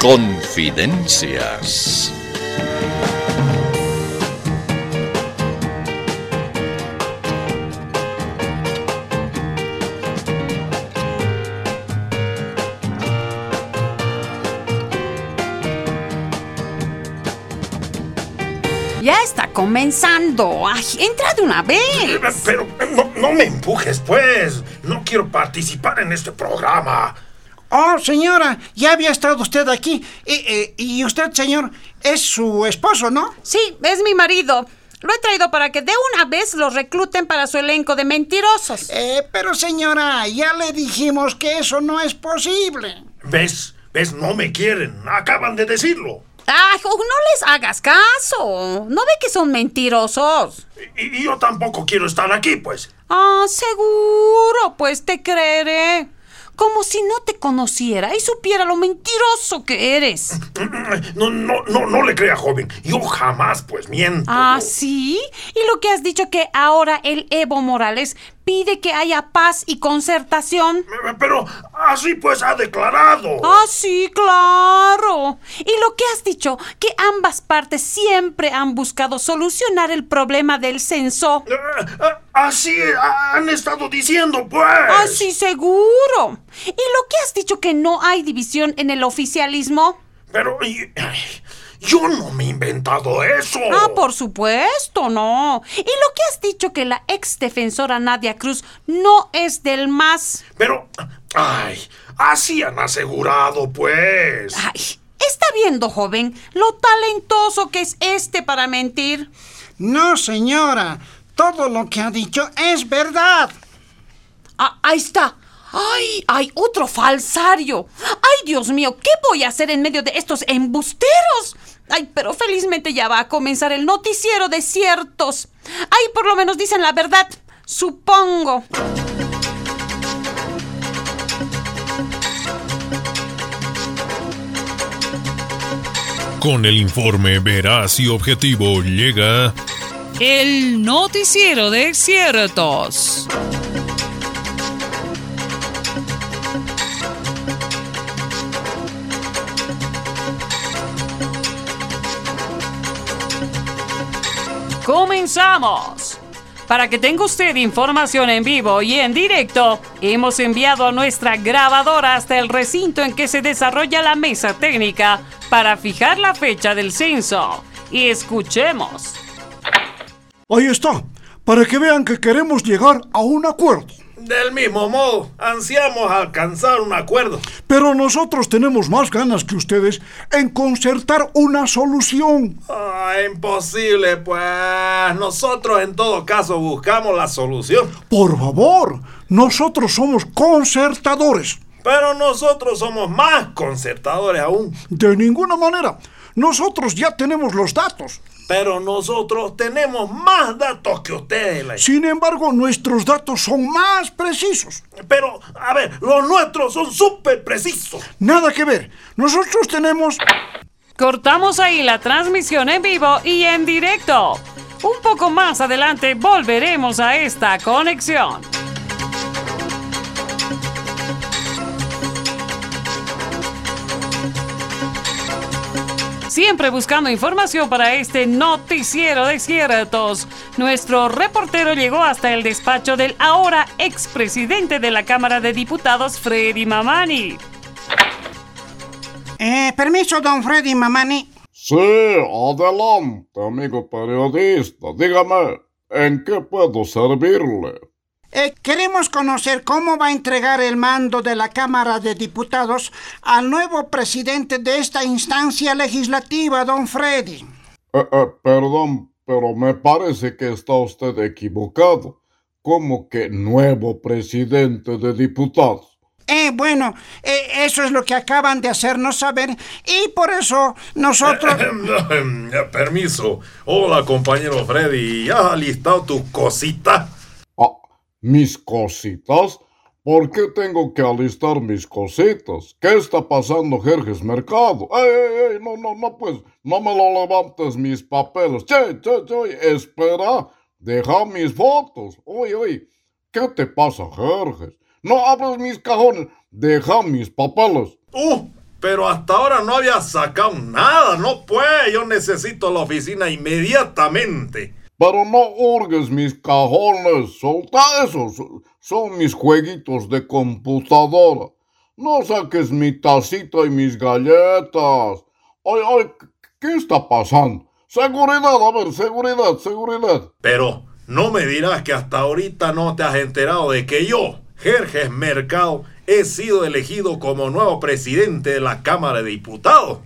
Confidencias. Ya está comenzando. Ay, entra de una vez. Pero no, no me empujes, pues. No quiero participar en este programa. Oh, señora, ya había estado usted aquí. Y, eh, y usted, señor, es su esposo, ¿no? Sí, es mi marido. Lo he traído para que de una vez los recluten para su elenco de mentirosos. Eh, pero señora, ya le dijimos que eso no es posible. ¿Ves? ¿Ves? No me quieren. Acaban de decirlo. Ay, no les hagas caso. ¿No ve que son mentirosos? Y, y yo tampoco quiero estar aquí, pues. Ah, seguro, pues te creeré. Como si no te conociera y supiera lo mentiroso que eres. No, no, no, no le crea, joven. Yo jamás, pues, miento. ¿Ah, sí? ¿Y lo que has dicho que ahora el Evo Morales pide que haya paz y concertación? Pero así pues ha declarado. Ah, sí, claro. Y lo que has dicho, que ambas partes siempre han buscado solucionar el problema del censo. Eh, eh, Así han estado diciendo, pues. Ah, sí, seguro. ¿Y lo que has dicho que no hay división en el oficialismo? Pero y- yo no me he inventado eso. Ah, por supuesto, no. ¿Y lo que has dicho que la ex defensora Nadia Cruz no es del MAS? Pero, ay, así han asegurado, pues. Ay, está viendo, joven, lo talentoso que es este para mentir. No, señora. Todo lo que ha dicho es verdad. Ah, ahí está. ¡Ay! ¡Ay! ¡Otro falsario! ¡Ay, Dios mío! ¿Qué voy a hacer en medio de estos embusteros? ¡Ay, pero felizmente ya va a comenzar el noticiero de ciertos! ¡Ay, por lo menos dicen la verdad! Supongo. Con el informe veraz y objetivo llega El noticiero de ciertos. ¡Comenzamos! Para que tenga usted información en vivo y en directo, hemos enviado a nuestra grabadora hasta el recinto en que se desarrolla la mesa técnica para fijar la fecha del censo. Y escuchemos. Ahí está, para que vean que queremos llegar a un acuerdo. Del mismo modo, ansiamos alcanzar un acuerdo. Pero nosotros tenemos más ganas que ustedes en concertar una solución. Ah, imposible, pues. Nosotros en todo caso buscamos la solución. Por favor, nosotros somos concertadores. Pero nosotros somos más concertadores aún. De ninguna manera. Nosotros ya tenemos los datos. Pero nosotros tenemos más datos que ustedes. Sin embargo, nuestros datos son más precisos. Pero, a ver, los nuestros son súper precisos. Nada que ver. Nosotros tenemos... Cortamos ahí la transmisión en vivo y en directo. Un poco más adelante volveremos a esta conexión. Siempre buscando información para este noticiero de ciertos. Nuestro reportero llegó hasta el despacho del ahora expresidente de la Cámara de Diputados, Freddy Mamani. Eh, permiso, don Freddy Mamani. Sí, adelante, amigo periodista. Dígame, ¿en qué puedo servirle? Eh, queremos conocer cómo va a entregar el mando de la Cámara de Diputados al nuevo presidente de esta instancia legislativa, don Freddy. Eh, eh, perdón, pero me parece que está usted equivocado. ¿Cómo que nuevo presidente de diputados? Eh, bueno, eh, eso es lo que acaban de hacernos saber y por eso nosotros... Permiso. Hola, compañero Freddy. ¿Ya has listado tus cositas? ¿Mis cositas? ¿Por qué tengo que alistar mis cositas? ¿Qué está pasando, Jerjes Mercado? ¡Ey, ey, ey! No, no, no, pues, no me lo levantes mis papeles. Che, che, che, espera. Deja mis fotos. Oye, oye, ¿qué te pasa, Jerjes? No abres mis cajones. Deja mis papeles. ¡Uh! Pero hasta ahora no había sacado nada, no pues, yo necesito la oficina inmediatamente. Pero no hurgues mis cajones, solta esos, son mis jueguitos de computadora. No saques mi tacita y mis galletas. Ay, ay, ¿qué está pasando? Seguridad, a ver, seguridad, seguridad. Pero no me dirás que hasta ahorita no te has enterado de que yo, Jerjes Mercado, he sido elegido como nuevo presidente de la Cámara de Diputados.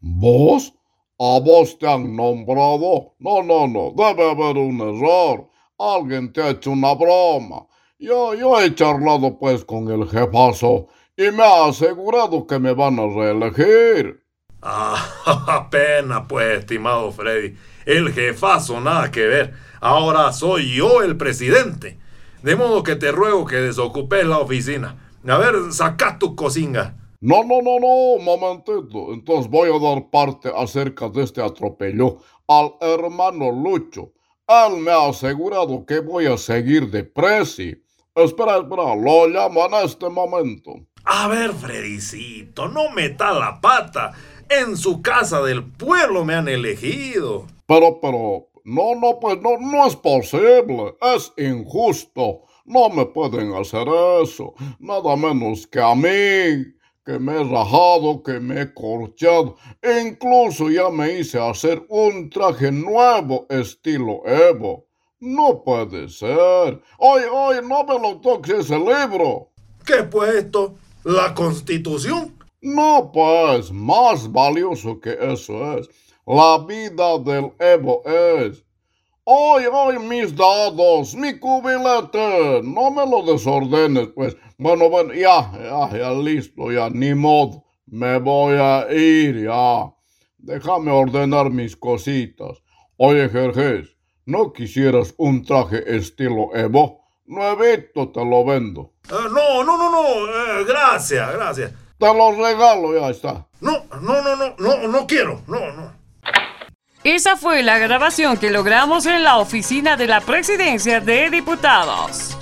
¿Vos? ¿A vos te han nombrado? No, no, no, debe haber un error. Alguien te ha hecho una broma. Yo, yo he charlado pues con el jefazo y me ha asegurado que me van a reelegir. Ah, pues, estimado Freddy. El jefazo nada que ver. Ahora soy yo el presidente. De modo que te ruego que desocupes la oficina. A ver, saca tu cocinga. No, no, no, no, momentito. Entonces voy a dar parte acerca de este atropello al hermano Lucho. Él me ha asegurado que voy a seguir de presi. Espera, espera, lo llamo en este momento. A ver, Fredicito, no meta la pata. En su casa del pueblo me han elegido. Pero, pero, no, no, pues no, no es posible. Es injusto. No me pueden hacer eso. Nada menos que a mí, que me he rajado, que me he corchado. E incluso ya me hice hacer un traje nuevo estilo Evo. No puede ser. Oye, oye, no me lo toques ese libro. ¿Qué pues esto? ¿La Constitución? No, pues, más valioso que eso es. La vida del Evo es. ¡Ay, ay, mis dados! ¡Mi cubilete! No me lo desordenes, pues. Bueno, bueno, ya, ya, ya, listo, ya, ni modo. Me voy a ir, ya. Déjame ordenar mis cositas. Oye, Jerjes, ¿no quisieras un traje estilo Evo? Nuevito te lo vendo. Eh, no, no, no, no. eh, gracias, gracias. Te lo regalo, ya está. No, no, no, no, no, no quiero. No, no. Esa fue la grabación que logramos en la oficina de la presidencia de diputados.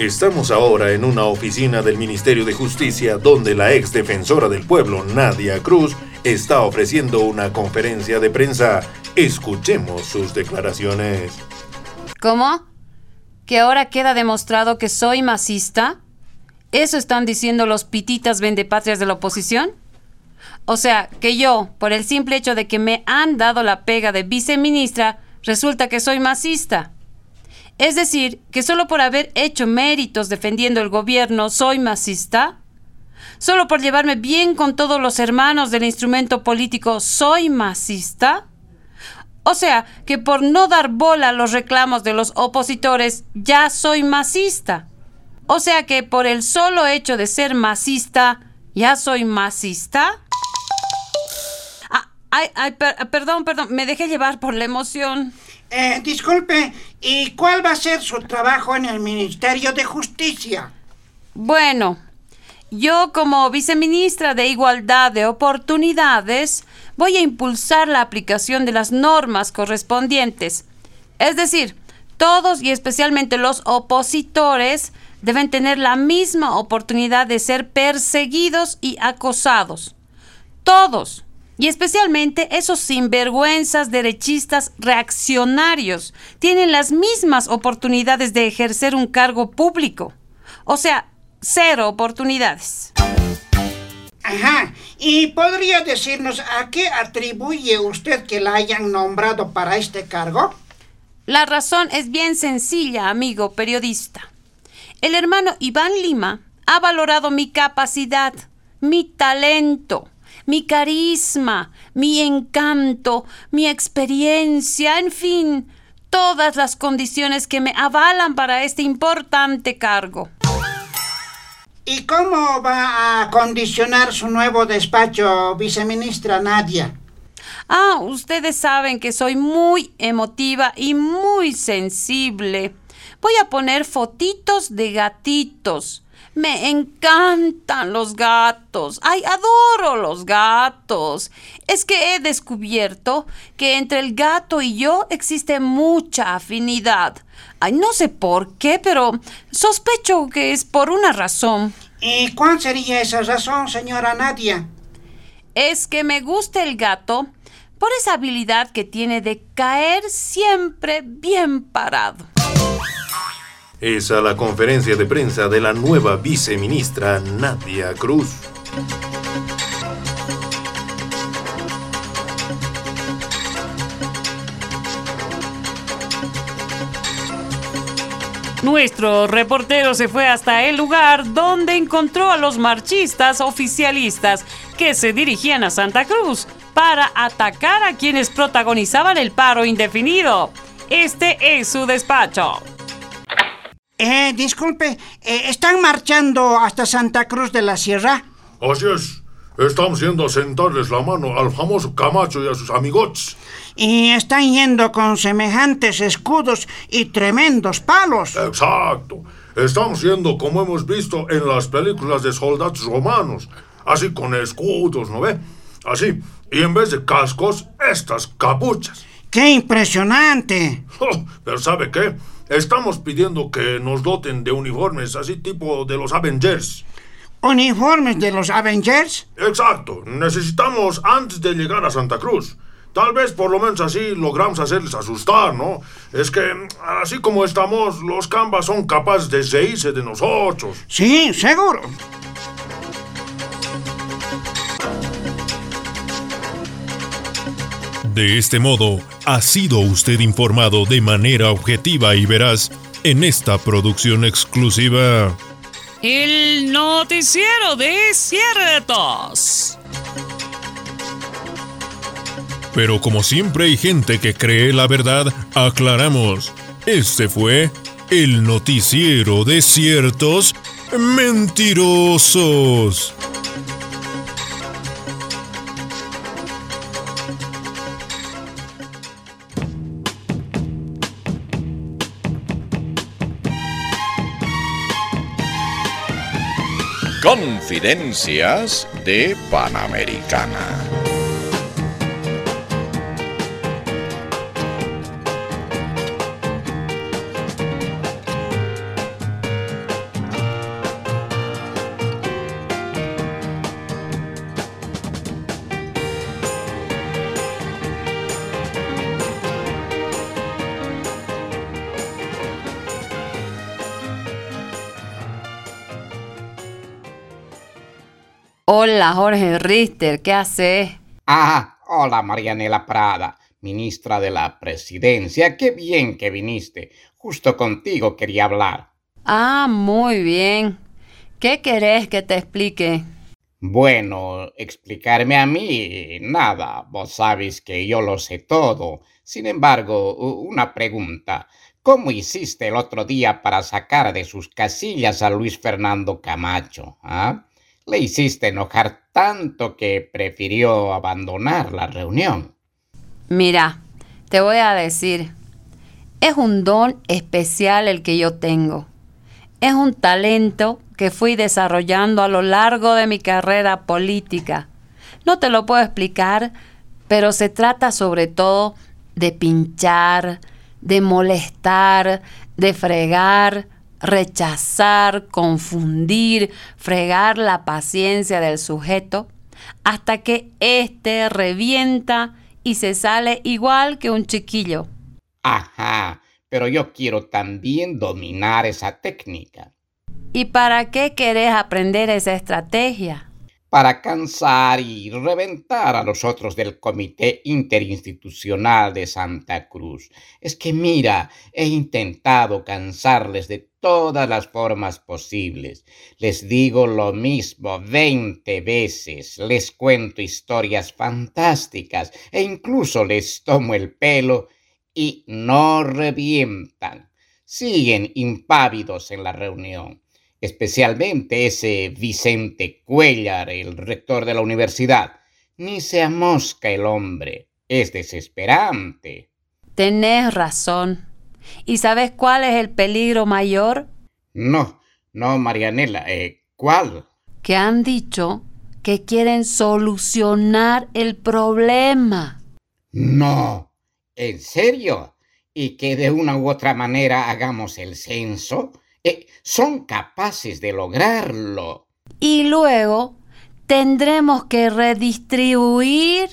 Estamos ahora en una oficina del Ministerio de Justicia donde la ex defensora del pueblo, Nadia Cruz, está ofreciendo una conferencia de prensa. Escuchemos sus declaraciones. ¿Cómo? ¿Que ahora queda demostrado que soy masista? ¿Eso están diciendo los pititas vendepatrias de la oposición? O sea, que yo, por el simple hecho de que me han dado la pega de viceministra, resulta que soy masista. Es decir, que solo por haber hecho méritos defendiendo el gobierno soy masista. Solo por llevarme bien con todos los hermanos del instrumento político soy masista. O sea, que por no dar bola a los reclamos de los opositores ya soy masista. O sea que por el solo hecho de ser masista, ya soy masista. Ah, ay, ay, per- perdón, perdón, me dejé llevar por la emoción. Eh, disculpe, ¿y cuál va a ser su trabajo en el Ministerio de Justicia? Bueno, yo como viceministra de Igualdad de Oportunidades voy a impulsar la aplicación de las normas correspondientes. Es decir, todos y especialmente los opositores deben tener la misma oportunidad de ser perseguidos y acosados. Todos. Y especialmente esos sinvergüenzas derechistas reaccionarios tienen las mismas oportunidades de ejercer un cargo público. O sea, cero oportunidades. Ajá, ¿y podría decirnos a qué atribuye usted que la hayan nombrado para este cargo? La razón es bien sencilla, amigo periodista. El hermano Iván Lima ha valorado mi capacidad, mi talento, mi carisma, mi encanto, mi experiencia, en fin, todas las condiciones que me avalan para este importante cargo. ¿Y cómo va a condicionar su nuevo despacho, viceministra Nadia? Ah, ustedes saben que soy muy emotiva y muy sensible. Voy a poner fotitos de gatitos, Me encantan los gatos. Ay, adoro los gatos. Es que he descubierto que entre el gato y yo existe mucha afinidad. Ay, no sé por qué, pero sospecho que es por una razón. ¿Y cuál sería esa razón, señora Nadia? Es que me gusta el gato por esa habilidad que tiene de caer siempre bien parado. Esa la conferencia de prensa de la nueva viceministra Nadia Cruz. Nuestro reportero se fue hasta el lugar donde encontró a los marchistas oficialistas que se dirigían a Santa Cruz para atacar a quienes protagonizaban el paro indefinido. Este es su despacho. Eh, disculpe, eh, ¿están marchando hasta Santa Cruz de la Sierra? Así es. Estamos yendo a sentarles la mano al famoso Camacho y a sus amigots. Y están yendo con semejantes escudos y tremendos palos. Exacto. Estamos yendo como hemos visto en las películas de soldados romanos. Así con escudos, ¿no ve? Así. Y en vez de cascos, estas capuchas. ¡Qué impresionante! Oh, Pero ¿sabe qué? Estamos pidiendo que nos doten de uniformes así tipo de los Avengers. ¿Uniformes de los Avengers? Exacto. Necesitamos antes de llegar a Santa Cruz. Tal vez por lo menos así logramos hacerles asustar, ¿no? Es que así como estamos, los cambas son capaces de reírse de nosotros. Sí, seguro. De este modo, ha sido usted informado de manera objetiva y veraz en esta producción exclusiva. El noticiero de ciertos. Pero como siempre hay gente que cree la verdad, aclaramos. Este fue el noticiero de ciertos mentirosos. Confidencias de Panamericana. Hola, Jorge Richter, ¿qué haces? Ah, hola Marianela Prada, ministra de la Presidencia. Qué bien que viniste. Justo contigo quería hablar. Ah, muy bien. ¿Qué querés que te explique? Bueno, explicarme a mí, nada. Vos sabes que yo lo sé todo. Sin embargo, una pregunta. ¿Cómo hiciste el otro día para sacar de sus casillas a Luis Fernando Camacho? ¿Ah? Le hiciste enojar tanto que prefirió abandonar la reunión. Mira, te voy a decir, es un don especial el que yo tengo. Es un talento que fui desarrollando a lo largo de mi carrera política. No te lo puedo explicar, pero se trata sobre todo de pinchar, de molestar, de fregar, rechazar, confundir, fregar la paciencia del sujeto hasta que éste revienta y se sale igual que un chiquillo. Ajá, pero yo quiero también dominar esa técnica. ¿Y para qué querés aprender esa estrategia? para cansar y reventar a los otros del Comité Interinstitucional de Santa Cruz. Es que mira, he intentado cansarles de todas las formas posibles. Les digo lo mismo veinte veces, les cuento historias fantásticas e incluso les tomo el pelo y no revientan. Siguen impávidos en la reunión especialmente ese Vicente Cuellar, el rector de la universidad. Ni se amosca el hombre. Es desesperante. Tenés razón. ¿Y sabes cuál es el peligro mayor? No, No, Marianela, eh, ¿cuál? Que han dicho que quieren solucionar el problema. No, ¿en serio? ¿Y que de una u otra manera hagamos el censo? Eh, son capaces de lograrlo. Y luego tendremos que redistribuir.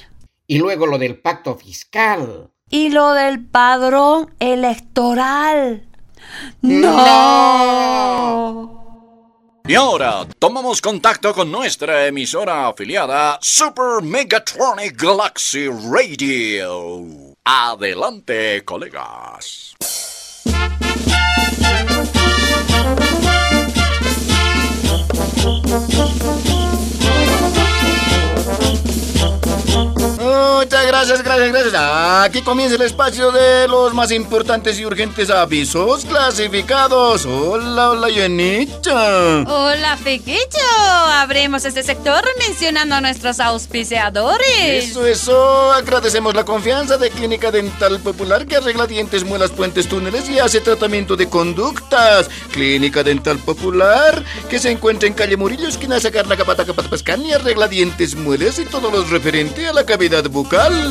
Y luego lo del pacto fiscal. Y lo del padrón electoral. ¡No! Y ahora tomamos contacto con nuestra emisora afiliada Super Megatronic Galaxy Radio. Adelante, colegas. Gracias, gracias, gracias. Aquí comienza el espacio de los más importantes y urgentes avisos clasificados. Hola, hola, Yenita. Hola, Fequillo. Abrimos este sector mencionando a nuestros auspiciadores. Eso, eso. Agradecemos la confianza de Clínica Dental Popular que arregla dientes, muelas, puentes, túneles y hace tratamiento de conductas. Clínica Dental Popular que se encuentra en calle Murillo, esquina Sacarna, Capata, Capata, Pascán y arregla dientes, muelas y todo lo referente a la cavidad bucal.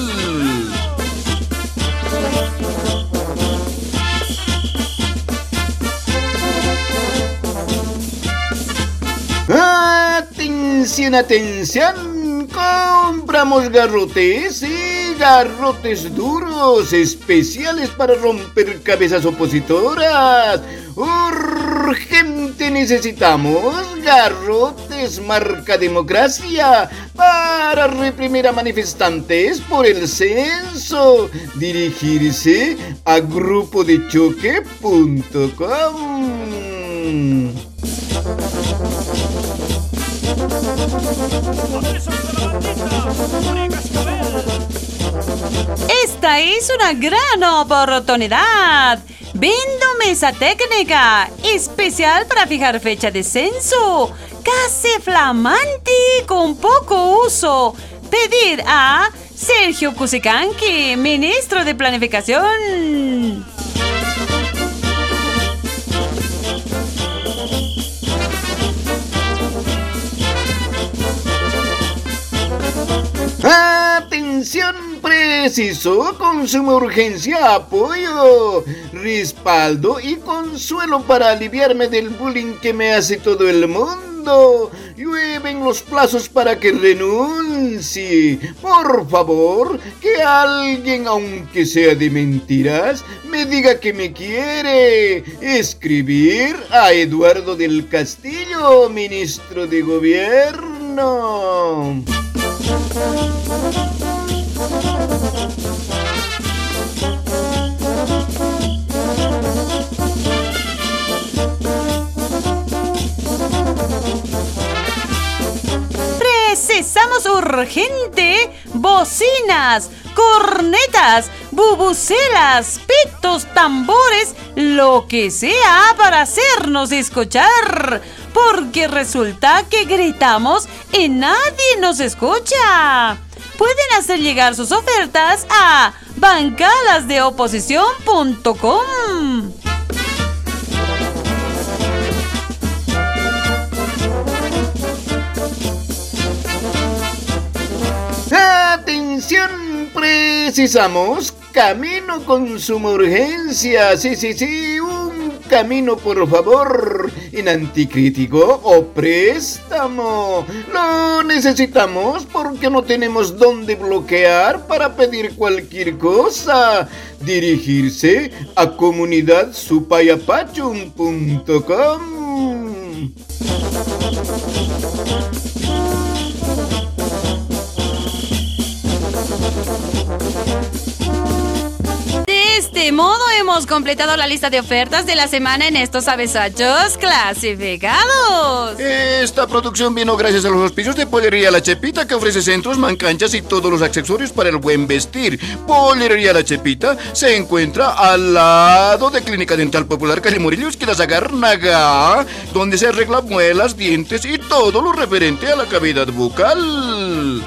Atención, atención. Compramos garrotes y garrotes duros especiales para romper cabezas opositoras. Urgente necesitamos garrotes marca democracia reprimir a manifestantes por el censo. Dirigirse a grupodechoque.com. Esta es una gran oportunidad. Vendo mesa técnica especial para fijar fecha de censo. Casi flamante con poco uso. Pedir a Sergio Cusicanqui, ministro de Planificación. Atención preciso, consumo urgencia, apoyo, respaldo y consuelo para aliviarme del bullying que me hace todo el mundo. Llueven los plazos para que renuncie. Por favor, que alguien, aunque sea de mentiras, me diga que me quiere. Escribir a Eduardo del Castillo, ministro de Gobierno. Precisamos urgente bocinas, cornetas, bubucelas, pitos, tambores, lo que sea para hacernos escuchar. Porque resulta que gritamos y nadie nos escucha. Pueden hacer llegar sus ofertas a bancadasdeoposición.com. Atención, precisamos camino con suma urgencia. Sí, sí, sí, un camino, por favor, en anticrítico o préstamo. Lo necesitamos porque no tenemos dónde bloquear para pedir cualquier cosa. Dirigirse a comunidadsupayapachum.com. este modo hemos completado la lista de ofertas de la semana en estos avesachos clasificados. Esta producción vino gracias a los auspicios de Pollería La Chepita que ofrece centros, mancanchas y todos los accesorios para el buen vestir. Pollería La Chepita se encuentra al lado de Clínica Dental Popular Calle Murillo, esquina Zagarnaga, donde se arregla muelas, dientes y todo lo referente a la cavidad bucal.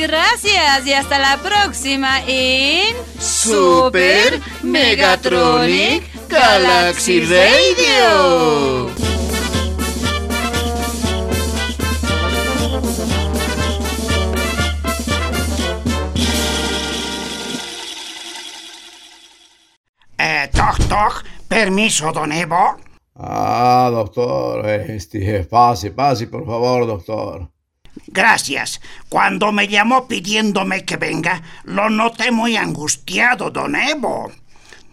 Gracias y hasta la próxima en Super Megatronic Galaxy Radio. Eh, toc, toc. Permiso, don Evo. Ah, doctor, este, pase, pase, por favor, doctor. Gracias. Cuando me llamó pidiéndome que venga, lo noté muy angustiado, don Evo.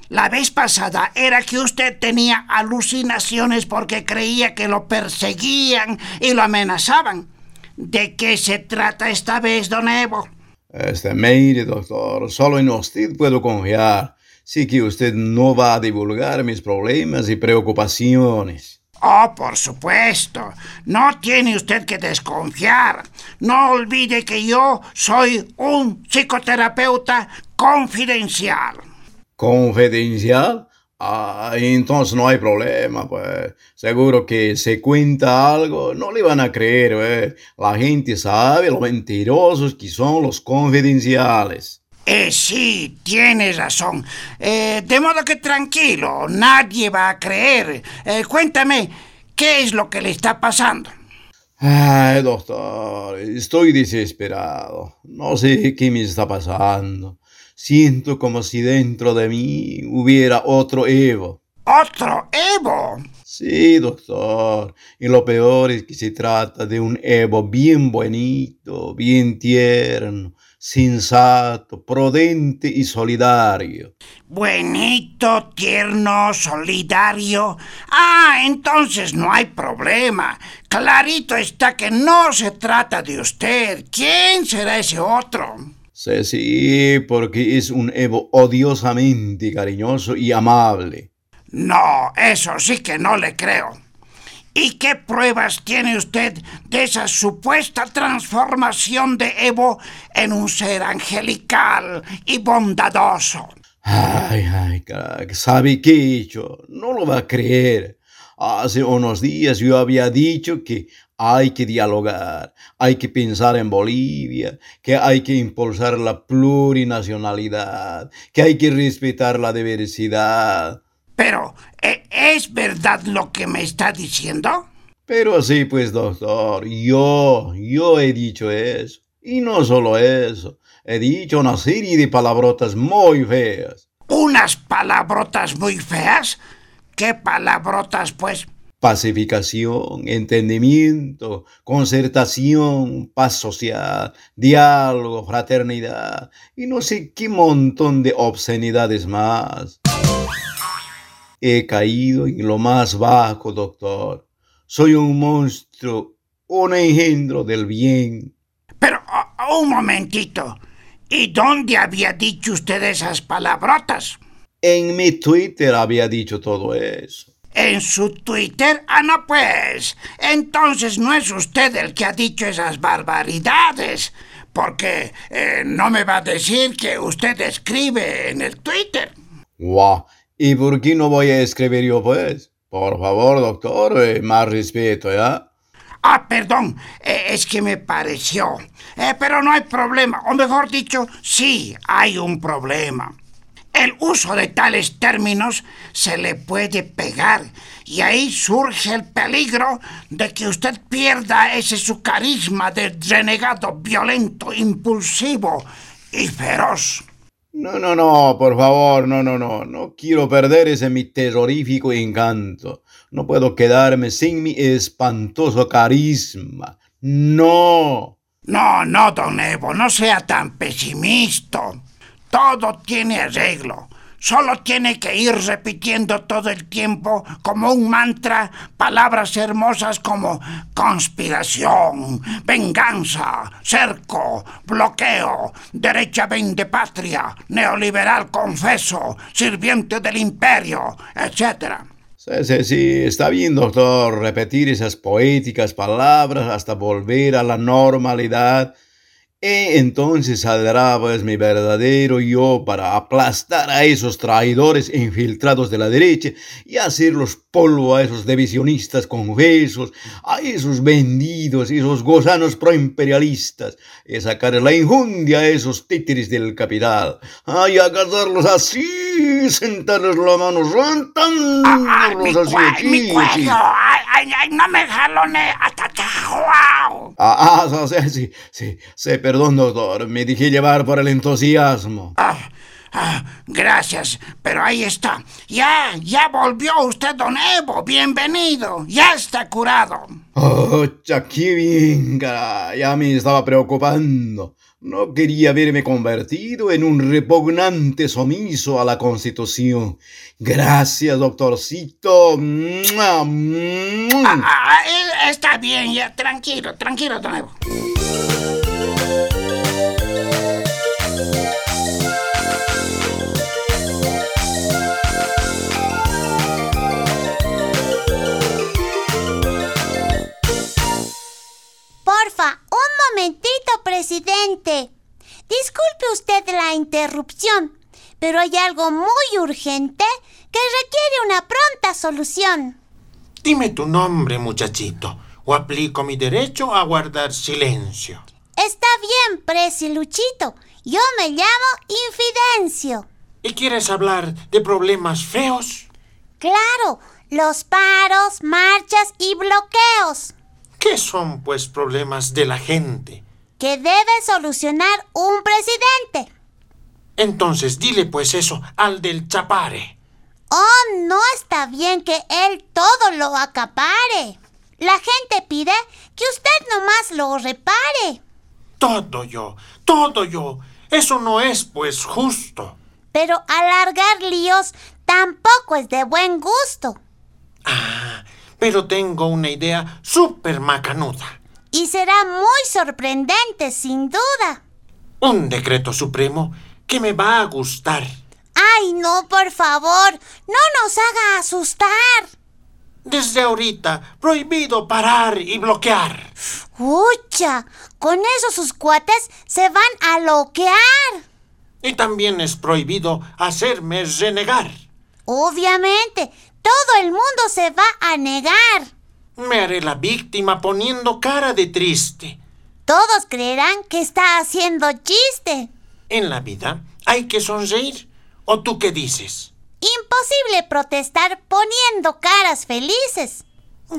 La vez pasada era que usted tenía alucinaciones porque creía que lo perseguían y lo amenazaban. ¿De qué se trata esta vez, don Evo? Este, mire, doctor, solo en usted puedo confiar. Sí que usted no va a divulgar mis problemas y preocupaciones. Oh, por supuesto. No tiene usted que desconfiar. No olvide que yo soy un psicoterapeuta confidencial. ¿Confidencial? Ah, entonces no hay problema, pues. Seguro que se cuenta algo, no le van a creer, ¿eh? La gente sabe lo mentirosos que son los confidenciales. Eh, sí, tienes razón. Eh, de modo que tranquilo, nadie va a creer. Eh, cuéntame, ¿qué es lo que le está pasando? Ay, doctor, estoy desesperado. No sé qué me está pasando. Siento como si dentro de mí hubiera otro Evo. ¿Otro Evo? Sí, doctor. Y lo peor es que se trata de un Evo bien bonito, bien tierno, sensato, prudente y solidario. Buenito, tierno, solidario. Ah, entonces no hay problema. Clarito está que no se trata de usted. ¿Quién será ese otro? Sí, sí, porque es un Evo odiosamente cariñoso y amable. No, eso sí que no le creo. ¿Y qué pruebas tiene usted de esa supuesta transformación de Evo en un ser angelical y bondadoso? Ay, ay, crack, ¿sabe qué hecho? No lo va a creer. Hace unos días yo había dicho que hay que dialogar, hay que pensar en Bolivia, que hay que impulsar la plurinacionalidad, que hay que respetar la diversidad. Pero, ¿e- ¿es verdad lo que me está diciendo? Pero sí, pues, doctor, yo, yo he dicho eso. Y no solo eso, he dicho una serie de palabrotas muy feas. ¿Unas palabrotas muy feas? ¿Qué palabrotas, pues? Pacificación, entendimiento, concertación, paz social, diálogo, fraternidad y no sé qué montón de obscenidades más. He caído en lo más bajo, doctor. Soy un monstruo, un engendro del bien. Pero, oh, un momentito. ¿Y dónde había dicho usted esas palabrotas? En mi Twitter había dicho todo eso. ¿En su Twitter? Ah, no, pues. Entonces no es usted el que ha dicho esas barbaridades. Porque eh, no me va a decir que usted escribe en el Twitter. Guau. ¿Y por qué no voy a escribir yo, pues? Por favor, doctor, eh, más respeto, ¿ya? Ah, perdón, eh, es que me pareció. Eh, pero no hay problema, o mejor dicho, sí hay un problema. El uso de tales términos se le puede pegar y ahí surge el peligro de que usted pierda ese su carisma de renegado violento, impulsivo y feroz. No, no, no, por favor, no, no, no. No quiero perder ese mi terrorífico encanto. No puedo quedarme sin mi espantoso carisma. No. No, no, don Evo, no sea tan pesimista. Todo tiene arreglo. Solo tiene que ir repitiendo todo el tiempo como un mantra palabras hermosas como conspiración, venganza, cerco, bloqueo, derecha vende patria, neoliberal confeso, sirviente del imperio, etc. Sí, sí, sí, está bien, doctor, repetir esas poéticas palabras hasta volver a la normalidad. Y entonces saldrá pues mi verdadero yo para aplastar a esos traidores infiltrados de la derecha y hacerlos polvo a esos divisionistas confesos, a esos vendidos, esos gozanos proimperialistas, y sacar la injundia a esos títeres del capital, y agarrarlos así, sentarles la mano, sentándolos así. Cuello, ay, ay, ay, no me jalone, hasta wow. Ah, ah, sí, sí, sí, sí, perdón, doctor, me dejé llevar por el entusiasmo. Ah, ah, gracias, pero ahí está. Ya, ya volvió usted, don Evo. Bienvenido. Ya está curado. Oh, qué bien, caray, ya me estaba preocupando. No quería verme convertido en un repugnante sumiso a la Constitución. Gracias, doctorcito. ¡Mua, mua! Ah, ah, está bien, ya. Tranquilo, tranquilo, don Evo. Porfa, un momentito, presidente. Disculpe usted la interrupción, pero hay algo muy urgente que requiere una pronta solución. Dime tu nombre, muchachito, o aplico mi derecho a guardar silencio. Está bien, Presi Luchito. Yo me llamo Infidencio. ¿Y quieres hablar de problemas feos? Claro, los paros, marchas y bloqueos ¿Qué son, pues, problemas de la gente? que debe solucionar un presidente. Entonces dile pues eso al del chapare. Oh, no está bien que él todo lo acapare. La gente pide que usted nomás lo repare. Todo yo, todo yo. Eso no es, pues, justo. Pero alargar líos tampoco es de buen gusto. Ah, pero tengo una idea súper macanuda. Y será muy sorprendente, sin duda. Un decreto supremo que me va a gustar. Ay, no, por favor, no nos haga asustar. Desde ahorita, prohibido parar y bloquear. Ucha, con eso sus cuates se van a loquear. Y también es prohibido hacerme renegar. Obviamente, todo el mundo se va a negar. Me haré la víctima poniendo cara de triste. Todos creerán que está haciendo chiste. En la vida hay que sonreír. ¿O tú qué dices? Imposible protestar poniendo caras felices.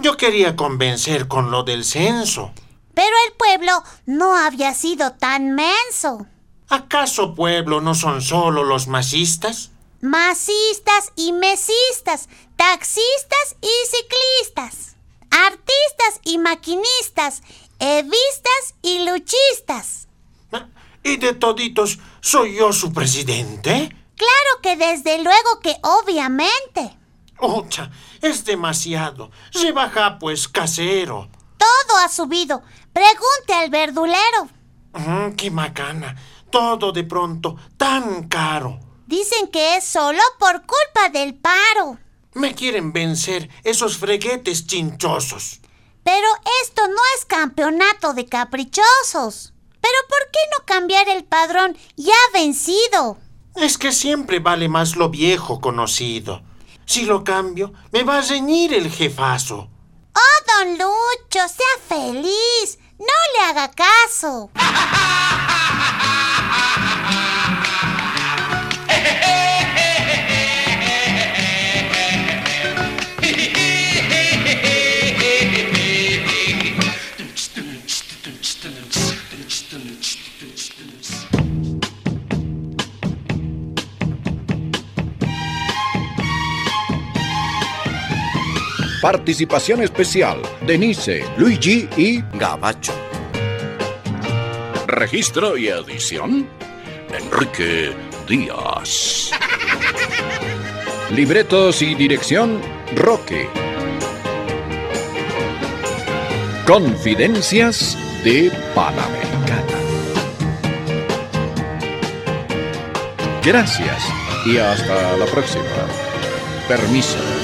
Yo quería convencer con lo del censo. Pero el pueblo no había sido tan menso. ¿Acaso pueblo no son solo los masistas? Masistas y mesistas, taxistas y ciclistas, artistas y maquinistas, evistas y luchistas. ¿Y de toditos soy yo su presidente? Claro que desde luego que obviamente. Ocha, es demasiado. Rebaja pues casero. Todo ha subido. Pregunte al verdulero. Mm, qué macana. Todo de pronto tan caro. Dicen que es solo por culpa del paro. Me quieren vencer esos freguetes chinchosos. Pero esto no es campeonato de caprichosos. Pero ¿por qué no cambiar el padrón ya vencido? Es que siempre vale más lo viejo conocido. Si lo cambio, me va a reñir el jefazo. Oh, don Lucho, sea feliz. No le haga caso. Participación especial. Denise, Luigi y Gabacho. Registro y edición. Enrique Díaz. Libretos y dirección. Roque. Confidencias de Panamericana. Gracias y hasta la próxima. Permiso.